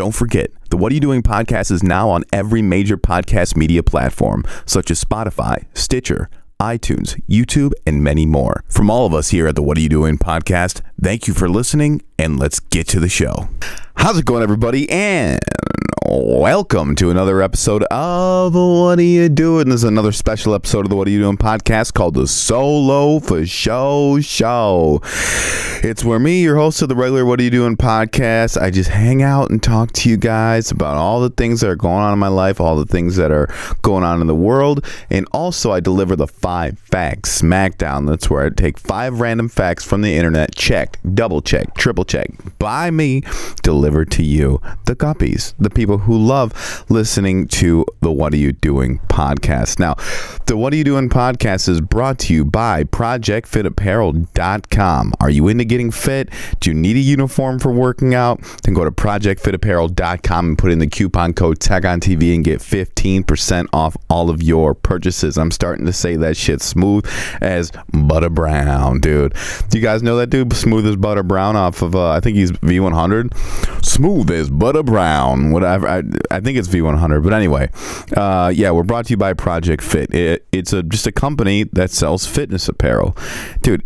Don't forget, the What Are You Doing podcast is now on every major podcast media platform, such as Spotify, Stitcher, iTunes, YouTube, and many more. From all of us here at the What Are You Doing podcast, thank you for listening, and let's get to the show. How's it going, everybody? And welcome to another episode of What Are You Doing? This is another special episode of the What Are You Doing podcast called the Solo for Show Show. It's where me, your host of the regular What Are You Doing podcast, I just hang out and talk to you guys about all the things that are going on in my life, all the things that are going on in the world, and also I deliver the five facts smackdown. That's where I take five random facts from the internet, checked, double checked, triple checked by me, delivered to you, the guppies, the people who love listening to the What Are You Doing podcast. Now, the What Are You Doing podcast is brought to you by ProjectFitApparel.com. Are you into getting fit? Do you need a uniform for working out? Then go to ProjectFitApparel.com and put in the coupon code TechOnTV and get 15% off all of your purchases. I'm starting to say that shit smooth as butter brown, dude. Do you guys know that dude? Smooth as butter brown off of, uh, I think he's V100. Smooth as butter brown. Whatever. I, I think it's V100. But anyway, uh, yeah, we're brought to you by Project Fit. It, it's a just a company that sells fitness apparel. Dude,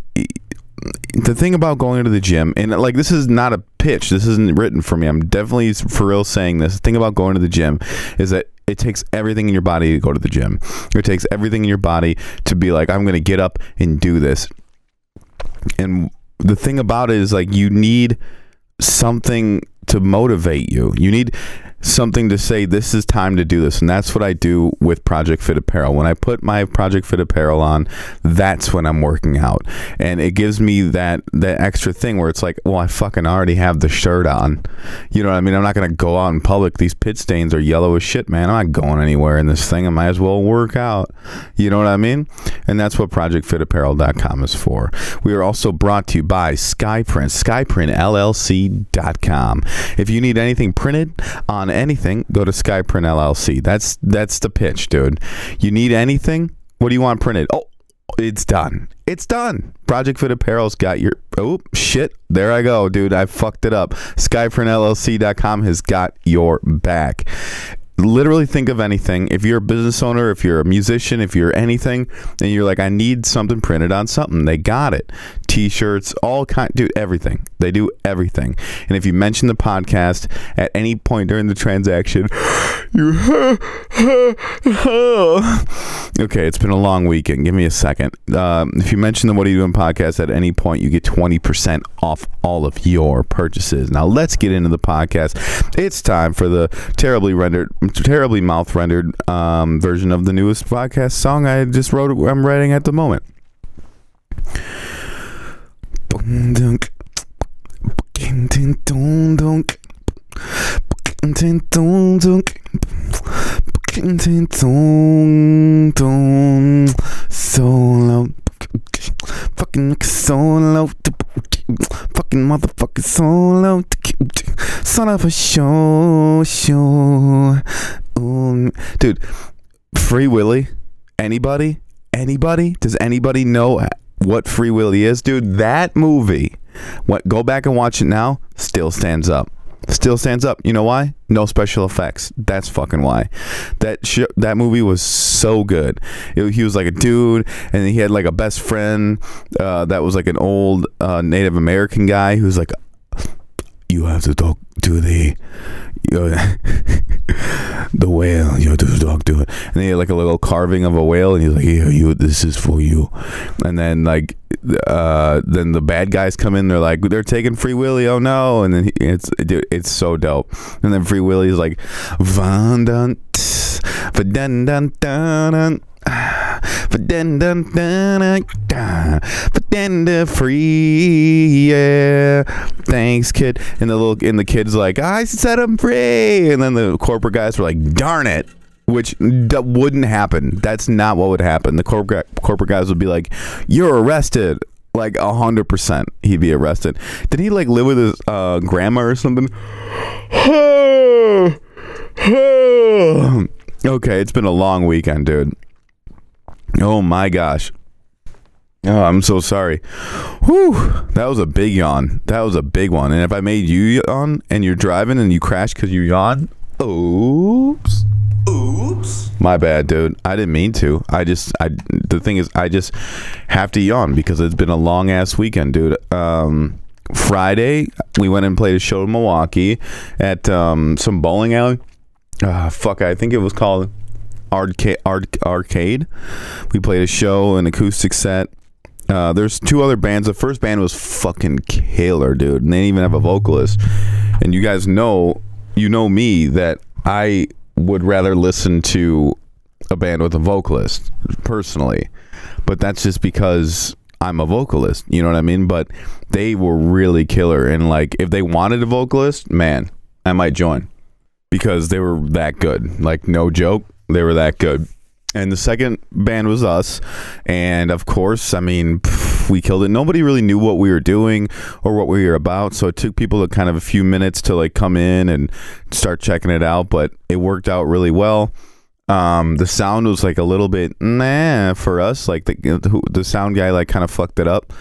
the thing about going to the gym and like this is not a pitch this isn't written for me i'm definitely for real saying this the thing about going to the gym is that it takes everything in your body to go to the gym it takes everything in your body to be like i'm gonna get up and do this and the thing about it is like you need something to motivate you. You need something to say this is time to do this and that's what i do with project fit apparel. When i put my project fit apparel on that's when i'm working out. And it gives me that that extra thing where it's like well i fucking already have the shirt on. You know what i mean? I'm not gonna go out in public. These pit stains are yellow as shit man. I'm not going anywhere in this thing. I might as well work out. You know what i mean? And that's what projectfitapparel.com is for. We are also brought to you by skyprint skyprintllc.com if you need anything printed on anything, go to Skyprint LLC. That's that's the pitch, dude. You need anything? What do you want printed? Oh, it's done. It's done. Project Fit Apparel's got your oh shit. There I go, dude. I fucked it up. SkyprintLLC.com has got your back literally think of anything. If you're a business owner, if you're a musician, if you're anything, and you're like, I need something printed on something, they got it. T-shirts, all kind, dude, everything. They do everything. And if you mention the podcast at any point during the transaction, you. okay, it's been a long weekend. Give me a second. Um, if you mention the What Are You Doing podcast at any point, you get twenty percent off all of your purchases. Now let's get into the podcast. It's time for the terribly rendered terribly mouth rendered um, version of the newest podcast song I just wrote. I'm writing at the moment. Solo, fucking solo, fucking motherfucking solo, son of a show, show. Um, dude, Free Willy. Anybody? Anybody? Does anybody know what Free Willy is, dude? That movie. What? Go back and watch it now. Still stands up. Still stands up. You know why? No special effects. That's fucking why. That sh- that movie was so good. It, he was like a dude, and he had like a best friend uh, that was like an old uh, Native American guy who's like, you have to talk to the uh, the whale. You have to talk to it. And he had like a little carving of a whale, and he's like, "Yeah, you. This is for you." And then like, uh, then the bad guys come in. They're like, they're taking Free Willy. Oh no! And then he, it's dude, it's so dope. And then Free Willy's like, "Van dun, dun dun dun." But then, the free, yeah. Thanks, kid. And the little, and the kid's like, I set him free. And then the corporate guys were like, darn it. Which that wouldn't happen. That's not what would happen. The corporate corporate guys would be like, "You're arrested." Like a hundred percent, he'd be arrested. Did he like live with his uh, grandma or something? okay, it's been a long weekend, dude. Oh my gosh. Oh, I'm so sorry. Whew, that was a big yawn. That was a big one. And if I made you yawn and you're driving and you crash because you yawn, oops. Oops. My bad, dude. I didn't mean to. I just, I. The thing is, I just have to yawn because it's been a long ass weekend, dude. Um, Friday we went and played a show in Milwaukee at um, some bowling alley. Uh, fuck, I think it was called Arcade. Arcade. We played a show, an acoustic set. Uh, there's two other bands. The first band was fucking killer, dude, and they didn't even have a vocalist. And you guys know, you know me that I would rather listen to a band with a vocalist personally, but that's just because I'm a vocalist. You know what I mean? But they were really killer, and like if they wanted a vocalist, man, I might join because they were that good. Like no joke, they were that good. And the second band was us. And of course i mean pff, we killed it. Nobody really knew what we were doing or what we were about. So it took people a kind of a few minutes to like come in and start checking it out. But it worked out really well. Um, the sound was like a little bit nah for us. Like the the sound guy like kind of fucked it up.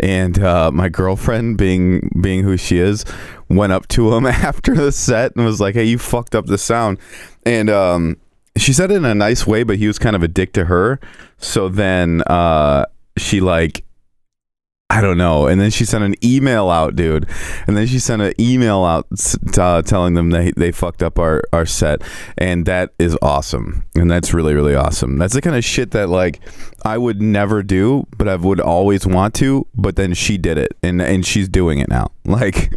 And uh, my girlfriend being being who she is went up to him after the set and was like hey you fucked up the sound. And um she said it in a nice way, but he was kind of a dick to her. So then uh, she like I don't know. And then she sent an email out, dude. And then she sent an email out uh, telling them they, they fucked up our, our set. And that is awesome. And that's really, really awesome. That's the kind of shit that, like, I would never do, but I would always want to. But then she did it. And, and she's doing it now. Like,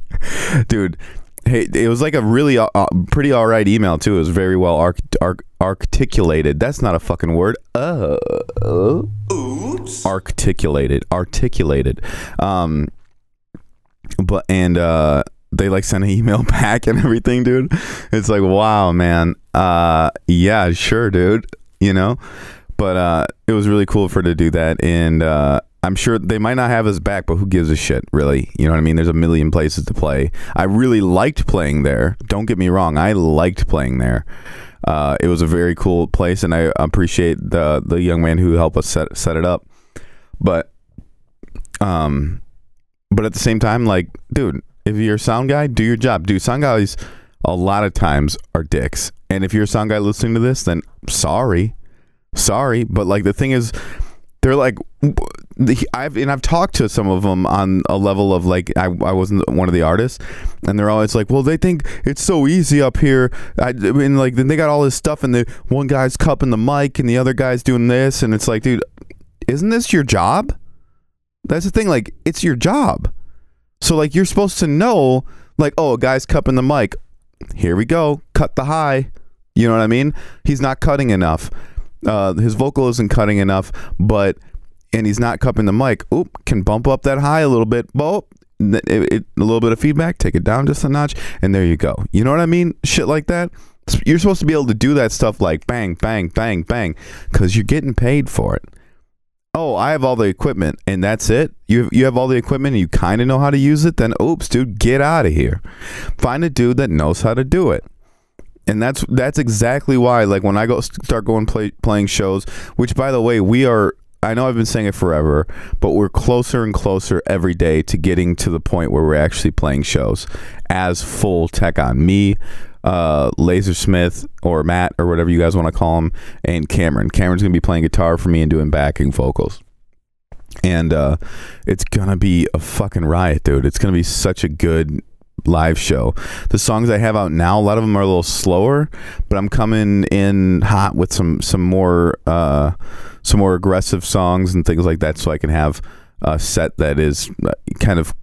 dude, Hey, it was like a really uh, uh, pretty all right email too. It was very well arc, arc, articulated. That's not a fucking word. Uh, oops. Articulated, articulated. Um, but and uh, they like sent an email back and everything, dude. It's like, wow, man. Uh, yeah, sure, dude. You know, but uh, it was really cool for her to do that, and uh, I'm sure they might not have us back, but who gives a shit, really? You know what I mean? There's a million places to play. I really liked playing there. Don't get me wrong, I liked playing there. Uh, it was a very cool place, and I appreciate the the young man who helped us set set it up. But, um, but at the same time, like, dude, if you're a sound guy, do your job. Dude, sound guys a lot of times are dicks, and if you're a sound guy listening to this, then sorry, sorry. But like the thing is they're like I've and I've talked to some of them on a level of like I, I wasn't one of the artists, and they're always like, well, they think it's so easy up here. I, I mean, like then they got all this stuff, and the one guy's cupping the mic, and the other guy's doing this, and it's like, dude, isn't this your job? That's the thing. Like, it's your job. So like, you're supposed to know, like, oh, a guy's cupping the mic. Here we go. Cut the high. You know what I mean? He's not cutting enough. Uh, his vocal isn't cutting enough, but and he's not cupping the mic. Oop, can bump up that high a little bit. Oh, it, it, a little bit of feedback, take it down just a notch, and there you go. You know what I mean? Shit like that. You're supposed to be able to do that stuff like bang, bang, bang, bang, because you're getting paid for it. Oh, I have all the equipment, and that's it. You you have all the equipment, and you kind of know how to use it. Then, oops, dude, get out of here. Find a dude that knows how to do it and that's that's exactly why like when i go start going play, playing shows which by the way we are i know i've been saying it forever but we're closer and closer every day to getting to the point where we're actually playing shows as full tech on me uh, Lasersmith or Matt or whatever you guys want to call him, and Cameron. Cameron's gonna be playing guitar for me and doing backing vocals, and uh, it's gonna be a fucking riot, dude. It's gonna be such a good live show. The songs I have out now, a lot of them are a little slower, but I'm coming in hot with some some more uh, some more aggressive songs and things like that, so I can have a set that is uh, kind of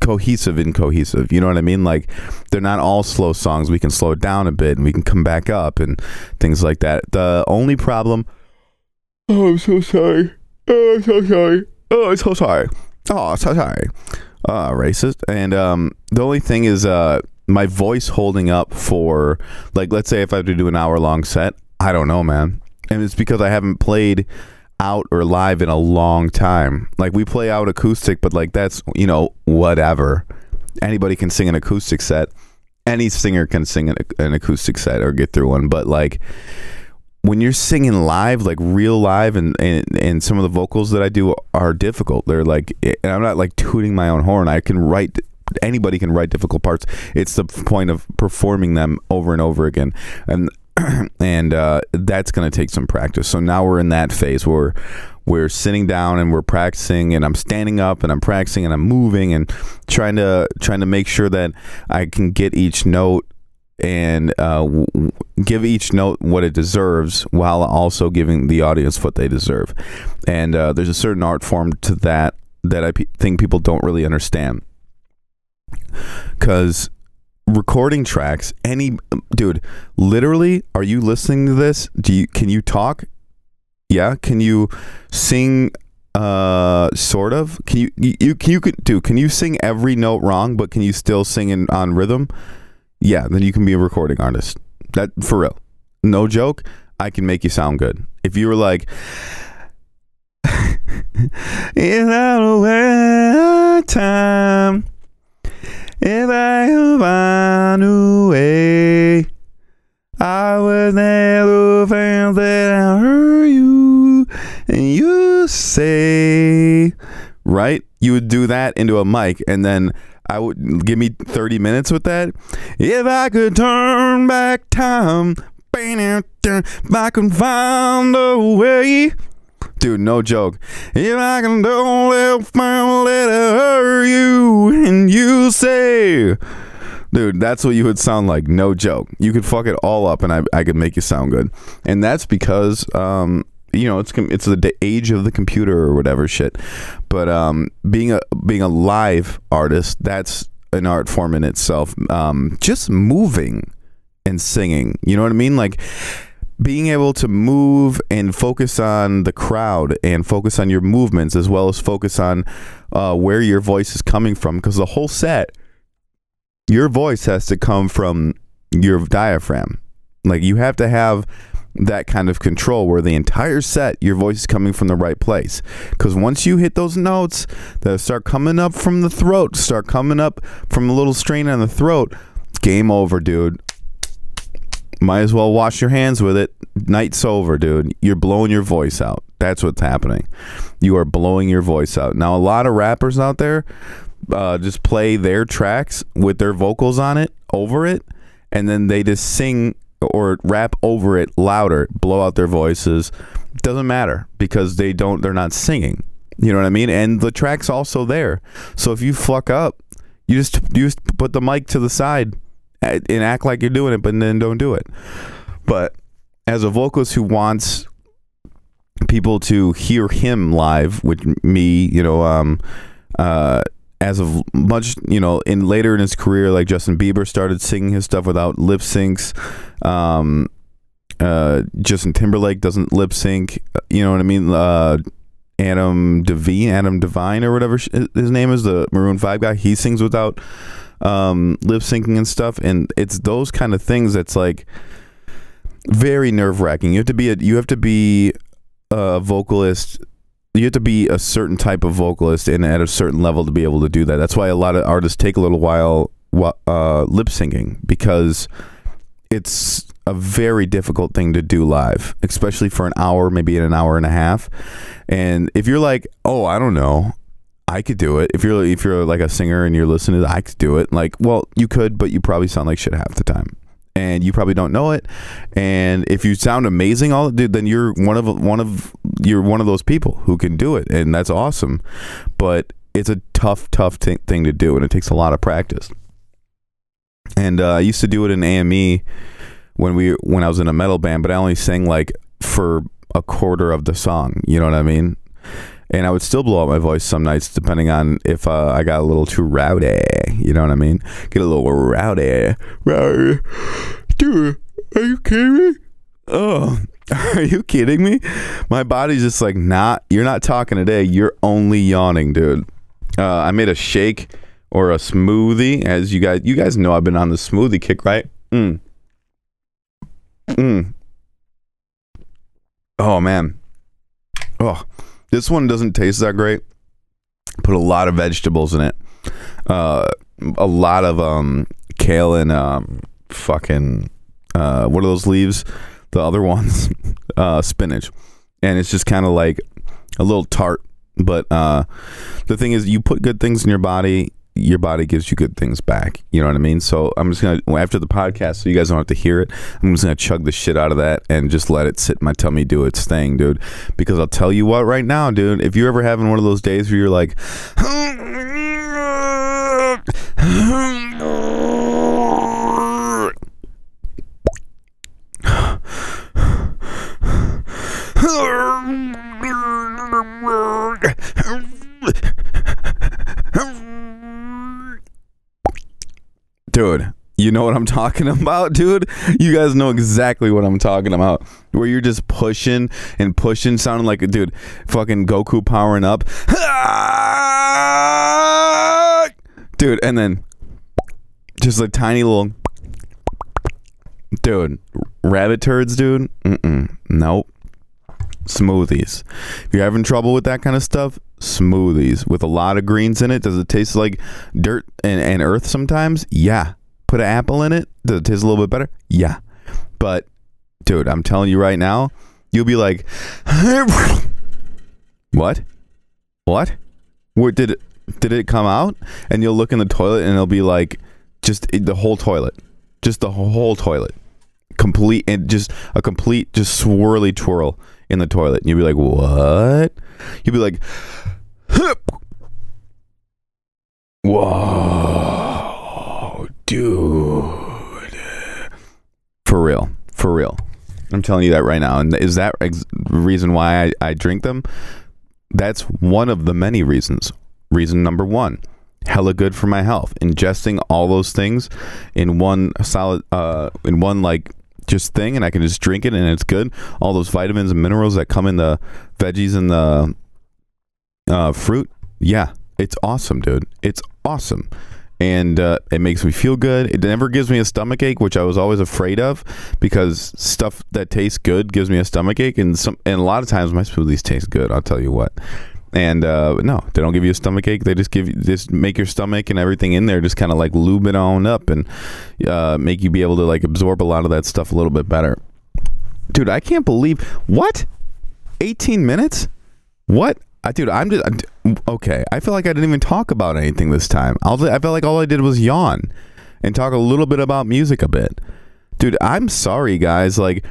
cohesive and cohesive. You know what I mean? Like they're not all slow songs. We can slow it down a bit and we can come back up and things like that. The only problem. Oh, I'm so sorry. Oh, I'm so sorry. Oh, I'm so sorry. Oh, I'm so sorry uh, racist. And um, the only thing is uh, my voice holding up for like let's say if I have to do an hour long set, I don't know, man. And it's because I haven't played out or live in a long time. Like we play out acoustic, but like that's you know whatever. Anybody can sing an acoustic set. Any singer can sing an, an acoustic set or get through one. But like when you're singing live, like real live, and, and and some of the vocals that I do are difficult. They're like, and I'm not like tooting my own horn. I can write. Anybody can write difficult parts. It's the point of performing them over and over again, and and uh, that's going to take some practice. So now we're in that phase where we're sitting down and we're practicing, and I'm standing up and I'm practicing and I'm moving and trying to trying to make sure that I can get each note and uh, w- give each note what it deserves while also giving the audience what they deserve. And uh, there's a certain art form to that that I think people don't really understand. Because recording tracks, any dude, literally, are you listening to this? Do you can you talk? Yeah, can you sing? Uh, sort of. Can you you, you can you do? Can you sing every note wrong, but can you still sing in, on rhythm? Yeah, then you can be a recording artist. That for real. No joke. I can make you sound good. If you were like, if I were time, if I find a way, I would never find that I heard you, and you say, right? You would do that into a mic, and then I would give me 30 minutes with that. If I could turn back time, if I can find a way. Dude, no joke. If I can don't let her you and you say, dude, that's what you would sound like. No joke. You could fuck it all up, and I, I could make you sound good. And that's because um, you know it's it's the age of the computer or whatever shit. But um being a being a live artist that's an art form in itself. Um just moving and singing you know what i mean? Like being able to move and focus on the crowd and focus on your movements as well as focus on uh, where your voice is coming from because the whole set your voice has to come from your diaphragm. Like you have to have that kind of control where the entire set your voice is coming from the right place. Because once you hit those notes that start coming up from the throat start coming up from a little strain on the throat game over dude. Might as well wash your hands with it. Night's over dude. You're blowing your voice out. That's what's happening. You are blowing your voice out. Now a lot of rappers out there uh, just play their tracks with their vocals on it over it and then they just sing or rap over it louder, blow out their voices. Doesn't matter because they don't they're not singing. You know what I mean? And the track's also there. So if you fuck up, you just you just put the mic to the side and act like you're doing it, but then don't do it. But as a vocalist who wants people to hear him live with me, you know, um, uh, as of much, you know, in later in his career, like Justin Bieber started singing his stuff without lip syncs. Um, uh, Justin Timberlake doesn't lip sync. You know what I mean? Uh, Adam Devine, Adam Devine, or whatever his name is, the Maroon Five guy. He sings without um, lip syncing and stuff, and it's those kind of things that's like very nerve wracking. You have to be a you have to be a vocalist you have to be a certain type of vocalist and at a certain level to be able to do that. That's why a lot of artists take a little while uh, lip syncing because it's a very difficult thing to do live, especially for an hour, maybe in an hour and a half. And if you're like, oh, I don't know, I could do it. If you're if you're like a singer and you're listening, I could do it. Like, well, you could, but you probably sound like shit half the time and you probably don't know it. And if you sound amazing, all dude, then you're one of one of you're one of those people who can do it, and that's awesome. But it's a tough, tough t- thing to do, and it takes a lot of practice. And uh, I used to do it in AME when we when I was in a metal band, but I only sang like for a quarter of the song. You know what I mean? and I would still blow out my voice some nights, depending on if uh, I got a little too rowdy. You know what I mean? Get a little rowdy. Rowdy. Dude, are you kidding me? Oh, are you kidding me? My body's just like, not. You're not talking today. You're only yawning, dude. Uh, I made a shake or a smoothie, as you guys, you guys know, I've been on the smoothie kick, right? Mm. Mm. Oh man. Oh. This one doesn't taste that great. Put a lot of vegetables in it. Uh, a lot of um, kale and um, fucking uh, what are those leaves? The other one's uh, spinach, and it's just kind of like a little tart. But uh, the thing is, you put good things in your body, your body gives you good things back. You know what I mean? So I'm just gonna after the podcast, so you guys don't have to hear it. I'm just gonna chug the shit out of that and just let it sit in my tummy, do its thing, dude. Because I'll tell you what, right now, dude, if you're ever having one of those days where you're like. Dude, you know what I'm talking about, dude? You guys know exactly what I'm talking about. Where you're just pushing and pushing, sounding like a dude, fucking Goku powering up. Dude, and then just a tiny little. Dude, rabbit turds, dude? Mm-mm. Nope. Smoothies. If you're having trouble with that kind of stuff, smoothies with a lot of greens in it. Does it taste like dirt and, and earth sometimes? Yeah. Put an apple in it. Does it taste a little bit better? Yeah. But, dude, I'm telling you right now, you'll be like, what? What? Where did it? Did it come out? And you'll look in the toilet and it'll be like, just the whole toilet, just the whole toilet, complete and just a complete just swirly twirl in the toilet. And you'll be like, what? You'll be like, whoa, dude, for real, for real. I'm telling you that right now. And is that ex- reason why I, I drink them? That's one of the many reasons. Reason number one hella good for my health. Ingesting all those things in one solid, uh, in one like just thing, and I can just drink it and it's good. All those vitamins and minerals that come in the veggies and the uh, fruit, yeah, it's awesome, dude. It's awesome. And uh, it makes me feel good. It never gives me a stomach ache, which I was always afraid of, because stuff that tastes good gives me a stomach ache, and some and a lot of times my smoothies taste good. I'll tell you what and uh, no, they don't give you a stomach ache. They just give you just make your stomach and everything in there just kind of like lube it on up and uh, make you be able to like absorb a lot of that stuff a little bit better. Dude, I can't believe what 18 minutes. What? I, dude, I'm just I'm, okay. I feel like I didn't even talk about anything this time. I'll, I felt like all I did was yawn and talk a little bit about music a bit. Dude, I'm sorry, guys. Like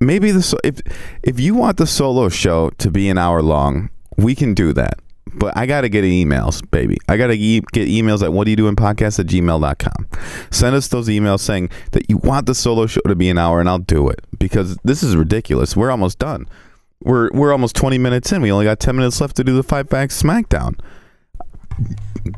maybe the if if you want the solo show to be an hour long we can do that. But I got to get emails, baby. I got to e- get emails at what do you doing podcast at gmail.com. Send us those emails saying that you want the solo show to be an hour and I'll do it because this is ridiculous. We're almost done. We're, we're almost 20 minutes in. We only got 10 minutes left to do the five facts SmackDown.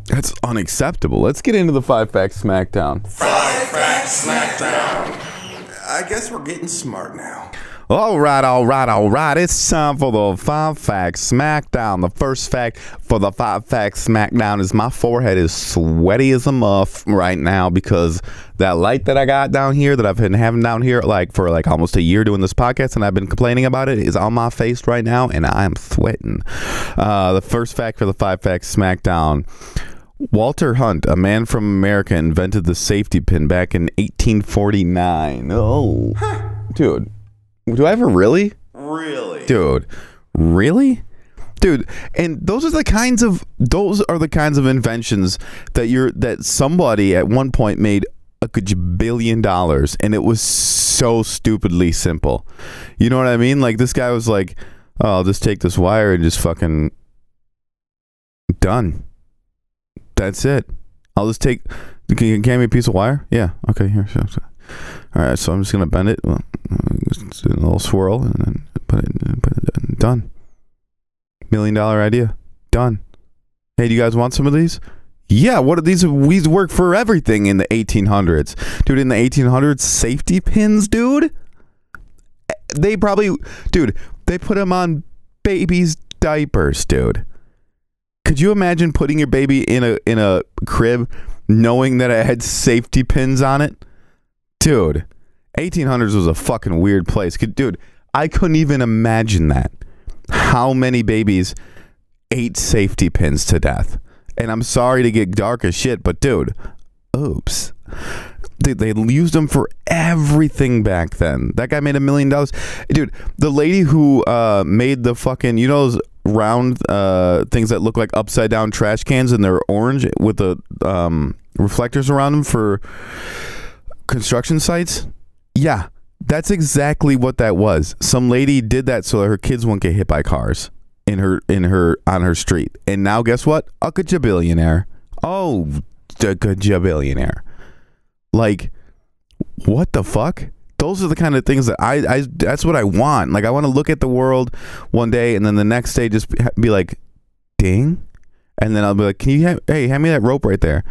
That's unacceptable. Let's get into the five facts SmackDown. Five facts SmackDown. I guess we're getting smart now. All right, all right, all right. It's time for the five facts SmackDown. The first fact for the five facts SmackDown is my forehead is sweaty as a muff right now because that light that I got down here that I've been having down here like for like almost a year doing this podcast and I've been complaining about it is on my face right now and I am sweating. Uh, the first fact for the five facts SmackDown. Walter Hunt, a man from America, invented the safety pin back in 1849. Oh, dude. Do I ever really? Really? Dude, really? Dude, and those are the kinds of those are the kinds of inventions that you're that somebody at one point made a billion dollars and it was so stupidly simple. You know what I mean? Like this guy was like, oh, I'll just take this wire and just fucking done. That's it. I'll just take. Can you hand me a piece of wire? Yeah. Okay. Here. Sure, sure. All right. So I'm just gonna bend it. A little swirl and then put it, put it done. Million dollar idea. Done. Hey, do you guys want some of these? Yeah, what are these? These work for everything in the 1800s. Dude, in the 1800s, safety pins, dude. They probably, dude, they put them on babies' diapers, dude. Could you imagine putting your baby in a in a crib knowing that it had safety pins on it? Dude, 1800s was a fucking weird place. Dude, I couldn't even imagine that. How many babies ate safety pins to death? And I'm sorry to get dark as shit, but dude, oops. They, they used them for everything back then. That guy made a million dollars. Dude, the lady who uh, made the fucking, you know, those round uh, things that look like upside down trash cans and they're orange with the um, reflectors around them for construction sites? Yeah, that's exactly what that was. Some lady did that so her kids won't get hit by cars in her in her on her street. And now guess what? A gajillionaire. Oh, a gajillionaire. Like, what the fuck? Those are the kind of things that I, I that's what I want. Like I want to look at the world one day and then the next day just be like, ding, and then I'll be like, can you ha- hey hand me that rope right there?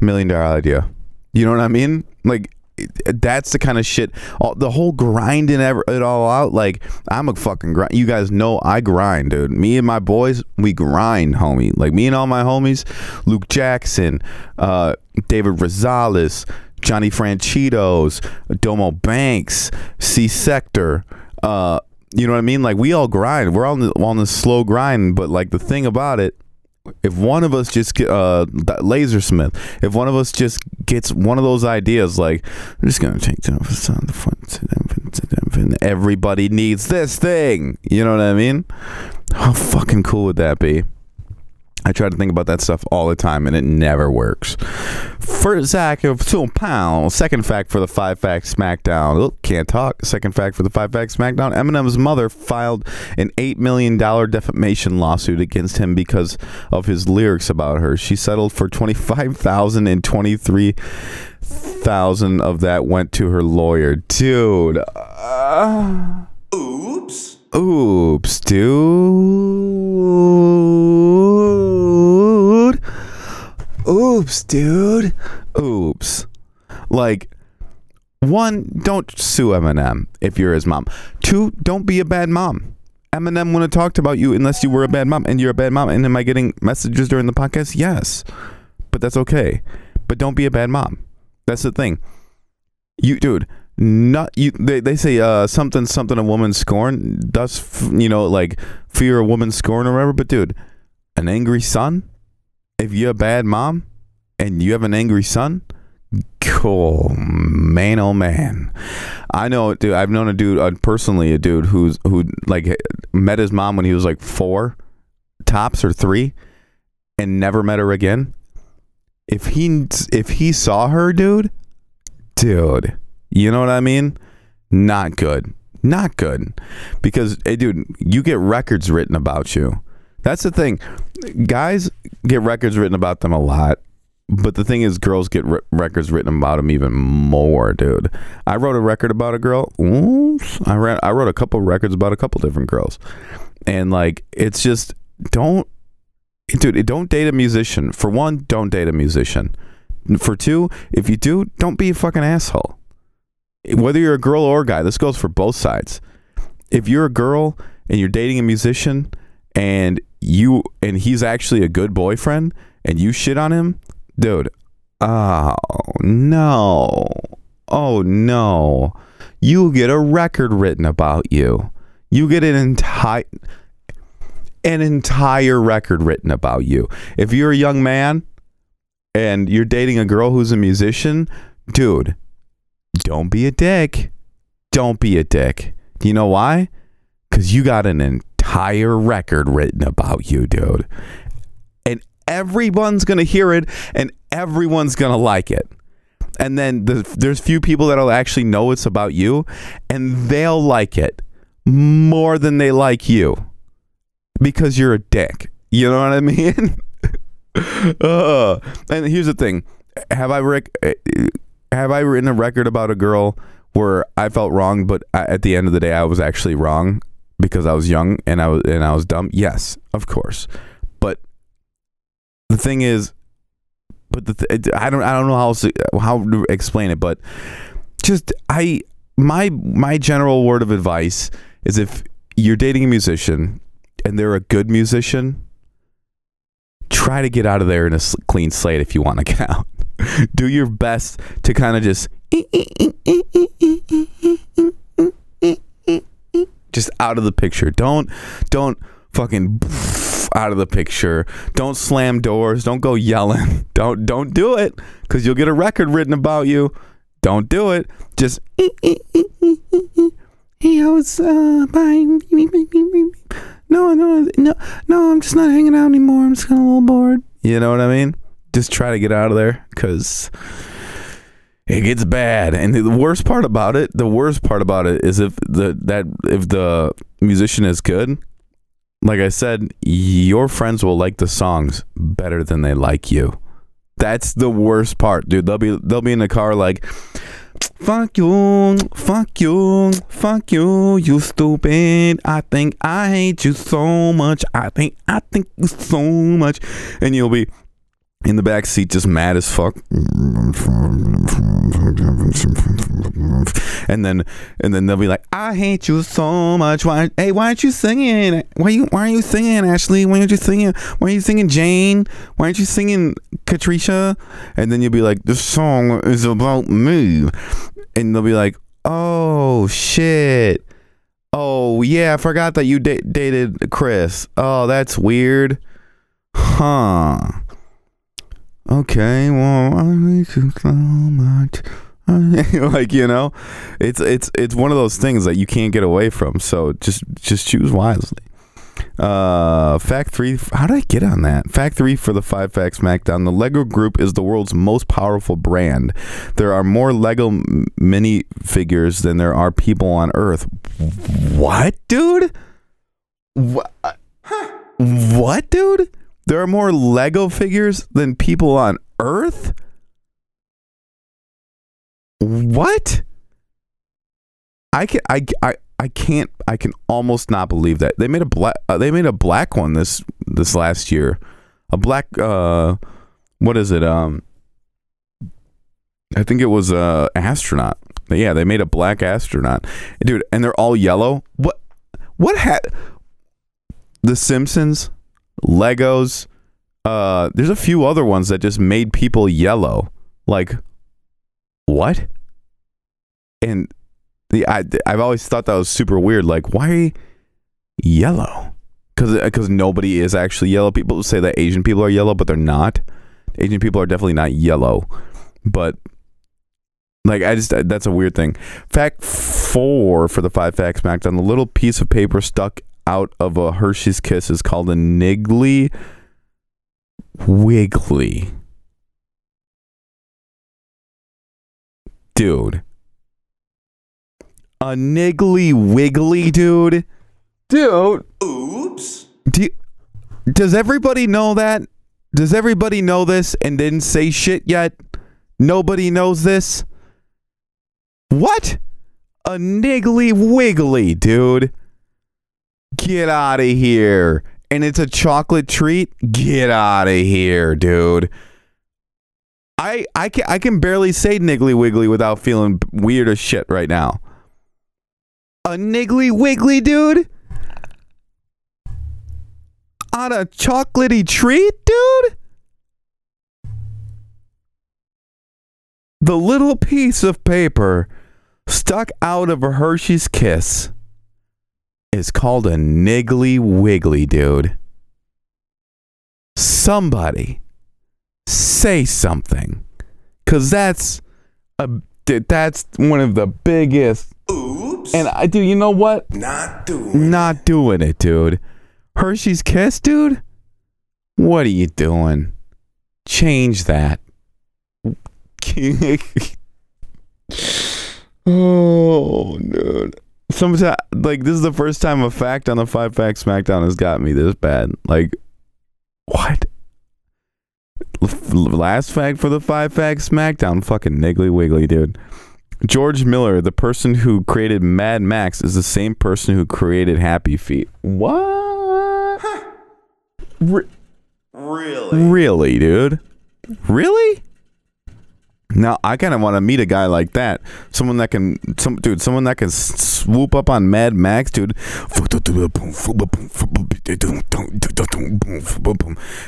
Million dollar idea. You know what I mean? Like that's the kind of shit. All, the whole grinding it all out. Like I'm a fucking grind. You guys know I grind, dude. Me and my boys, we grind, homie. Like me and all my homies, Luke Jackson, uh, David Rosales, Johnny Franchitos, Domo Banks, C Sector. Uh, you know what I mean? Like we all grind. We're on the on the slow grind. But like the thing about it if one of us just get uh lasersmith if one of us just gets one of those ideas like i'm just gonna take on the front everybody needs this thing. You know what i mean? How fucking cool would that be I try to think about that stuff all the time, and it never works. First Zach of two pounds. Second fact for the five fact SmackDown. Oh, can't talk. Second fact for the five fact SmackDown. Eminem's mother filed an eight million dollar defamation lawsuit against him because of his lyrics about her. She settled for twenty five thousand and twenty three thousand of that went to her lawyer. Dude. Uh, Oops. oops, dude. Oops, dude. Oops. Like, one, don't sue Eminem if you're his mom. Two, don't be a bad mom. Eminem wouldn't have talked about you unless you were a bad mom, and you're a bad mom. And am I getting messages during the podcast? Yes, but that's okay. But don't be a bad mom. That's the thing. You, dude, not you. They, they say uh, something something a woman scorn does. You know, like fear a woman scorn or whatever. But dude, an angry son. If you're a bad mom, and you have an angry son, cool man, oh man. I know, dude. I've known a dude uh, personally, a dude who's who like met his mom when he was like four, tops or three, and never met her again. If he if he saw her, dude, dude, you know what I mean? Not good, not good, because hey, dude, you get records written about you. That's the thing. Guys get records written about them a lot. But the thing is, girls get re- records written about them even more, dude. I wrote a record about a girl. I ran. I wrote a couple records about a couple different girls, and like, it's just don't, dude. Don't date a musician. For one, don't date a musician. For two, if you do, don't be a fucking asshole. Whether you're a girl or a guy, this goes for both sides. If you're a girl and you're dating a musician, and you and he's actually a good boyfriend, and you shit on him, dude oh no. Oh no. You get a record written about you. You get an entire an entire record written about you. If you're a young man and you're dating a girl who's a musician dude don't be a dick. Don't be a dick. You know why? Because you got an entire record written about you dude everyone's gonna hear it and everyone's gonna like it. And then the, there's few people that'll actually know it's about you and they'll like it more than they like you because you're a dick. You know what i mean? Uh, and here's the thing. Have i rec- have i written a record about a girl where i felt wrong but I, at the end of the day i was actually wrong because i was young and i was and i was dumb? Yes of course the thing is but the th- I don't I don't know how else to, how to explain it but just I my my general word of advice is if you're dating a musician and they're a good musician try to get out of there in a s- clean slate if you want to get out. Do your best to kind of just just out of the picture. Don't don't fucking out of the picture. Don't slam doors. Don't go yelling. Don't don't do it because you'll get a record written about you. Don't do it. Just hey, I was uh, buying. No, no, no, no. I'm just not hanging out anymore. I'm just kind of a little bored. You know what I mean? Just try to get out of there because it gets bad. And the worst part about it, the worst part about it is if the that if the musician is good, like I said, your friends will like the songs better than they like you. That's the worst part, dude. They'll be they'll be in the car like Fuck you, fuck you, fuck you, you stupid. I think I hate you so much. I think I think you so much. And you'll be in the back seat just mad as fuck. And then and then they'll be like i hate you so much. Why hey why aren't you singing? Why you why aren't you singing ashley? Why aren't you singing? Why are you singing jane? Why aren't you singing katricia? And then you'll be like this song is about me. And they'll be like oh shit. Oh yeah i forgot that you da- dated chris. Oh that's weird. Huh okay, well, I like you know, it's it's it's one of those things that you can't get away from. So just just choose wisely. Uh, fact three. How did I get on that? Fact three for the five facts SmackDown. The Lego Group is the world's most powerful brand. There are more Lego mini figures than there are people on Earth. What, dude? What? Huh. What, dude? There are more Lego figures than people on Earth? What? I can I, I I can't I can almost not believe that. They made a black uh, they made a black one this this last year. A black uh what is it? Um I think it was a uh, astronaut. Yeah, they made a black astronaut. Dude, and they're all yellow. What what had The Simpsons Legos. Uh, there's a few other ones that just made people yellow. Like, what? And the I I've always thought that was super weird. Like, why yellow? Because because nobody is actually yellow. People say that Asian people are yellow, but they're not. Asian people are definitely not yellow, but like I just that's a weird thing. Fact four for the five facts SmackDown: the little piece of paper stuck out of a Hershey's Kiss is called a Niggly Wiggly. Dude. A Niggly Wiggly, dude. Dude. Oops. Do you, does everybody know that? Does everybody know this and didn't say shit yet? Nobody knows this? What? A Niggly Wiggly, dude. Get out of here. And it's a chocolate treat? Get out of here, dude. I I can I can barely say niggly wiggly without feeling weird as shit right now. A niggly wiggly, dude? On a chocolatey treat, dude? The little piece of paper stuck out of a Hershey's kiss is called a niggly wiggly, dude. Somebody say something. Cause that's a that's one of the biggest Oops. and I do you know what? Not doing. Not doing it, dude. Hershey's Kiss, dude? What are you doing? Change that. oh, dude. Sometimes, like, this is the first time a fact on the Five Facts SmackDown has got me this bad. Like, what? Last fact for the Five Facts SmackDown. Fucking niggly wiggly, dude. George Miller, the person who created Mad Max, is the same person who created Happy Feet. What? Re- Really? really, dude? Really? Now I kind of want to meet a guy like that. Someone that can, some dude, someone that can swoop up on Mad Max, dude.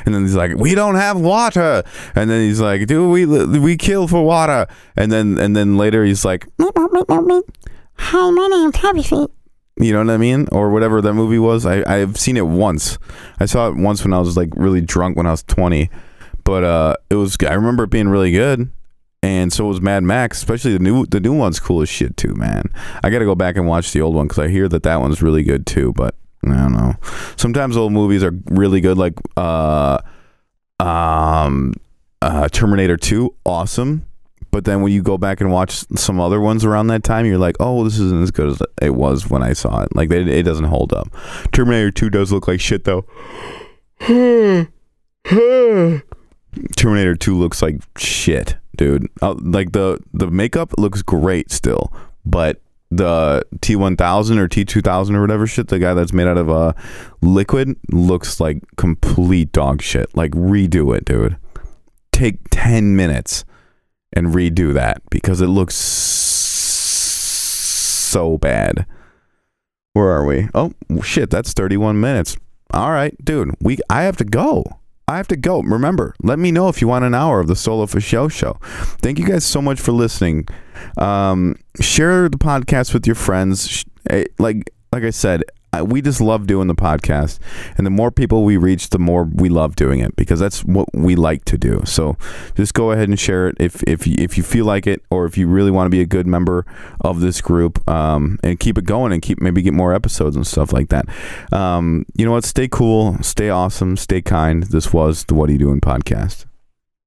And then he's like, "We don't have water." And then he's like, "Dude, we we kill for water." And then and then later he's like, Hi, my name's Happy Feet. You know what I mean? Or whatever that movie was. I, I've seen it once. I saw it once when I was like really drunk when I was 20. But uh, it was, I remember it being really good. And so was Mad Max, especially the new the new one's cool as shit too, man. I got to go back and watch the old one because I hear that that one's really good too. But I don't know. Sometimes old movies are really good, like uh, um, uh, Terminator Two, awesome. But then when you go back and watch some other ones around that time, you're like, oh, this isn't as good as it was when I saw it. Like it, it doesn't hold up. Terminator Two does look like shit though. Terminator 2 looks like shit, dude. Uh, like the the makeup looks great still, but the T1000 or T2000 or whatever shit, the guy that's made out of uh liquid looks like complete dog shit. Like redo it, dude. Take 10 minutes and redo that because it looks so bad. Where are we? Oh shit, that's 31 minutes. All right, dude. We I have to go. I have to go. Remember, let me know if you want an hour of the Solo for Show show. Thank you guys so much for listening. Um, share the podcast with your friends. Eh, Like like I said, We just love doing the podcast, and the more people we reach, the more we love doing it because that's what we like to do. So just go ahead and share it if if you, if you feel like it, or if you really want to be a good member of this group, um, and keep it going and keep maybe get more episodes and stuff like that. Um, you know what? Stay cool, stay awesome, stay kind. This was the What Are You Doing podcast.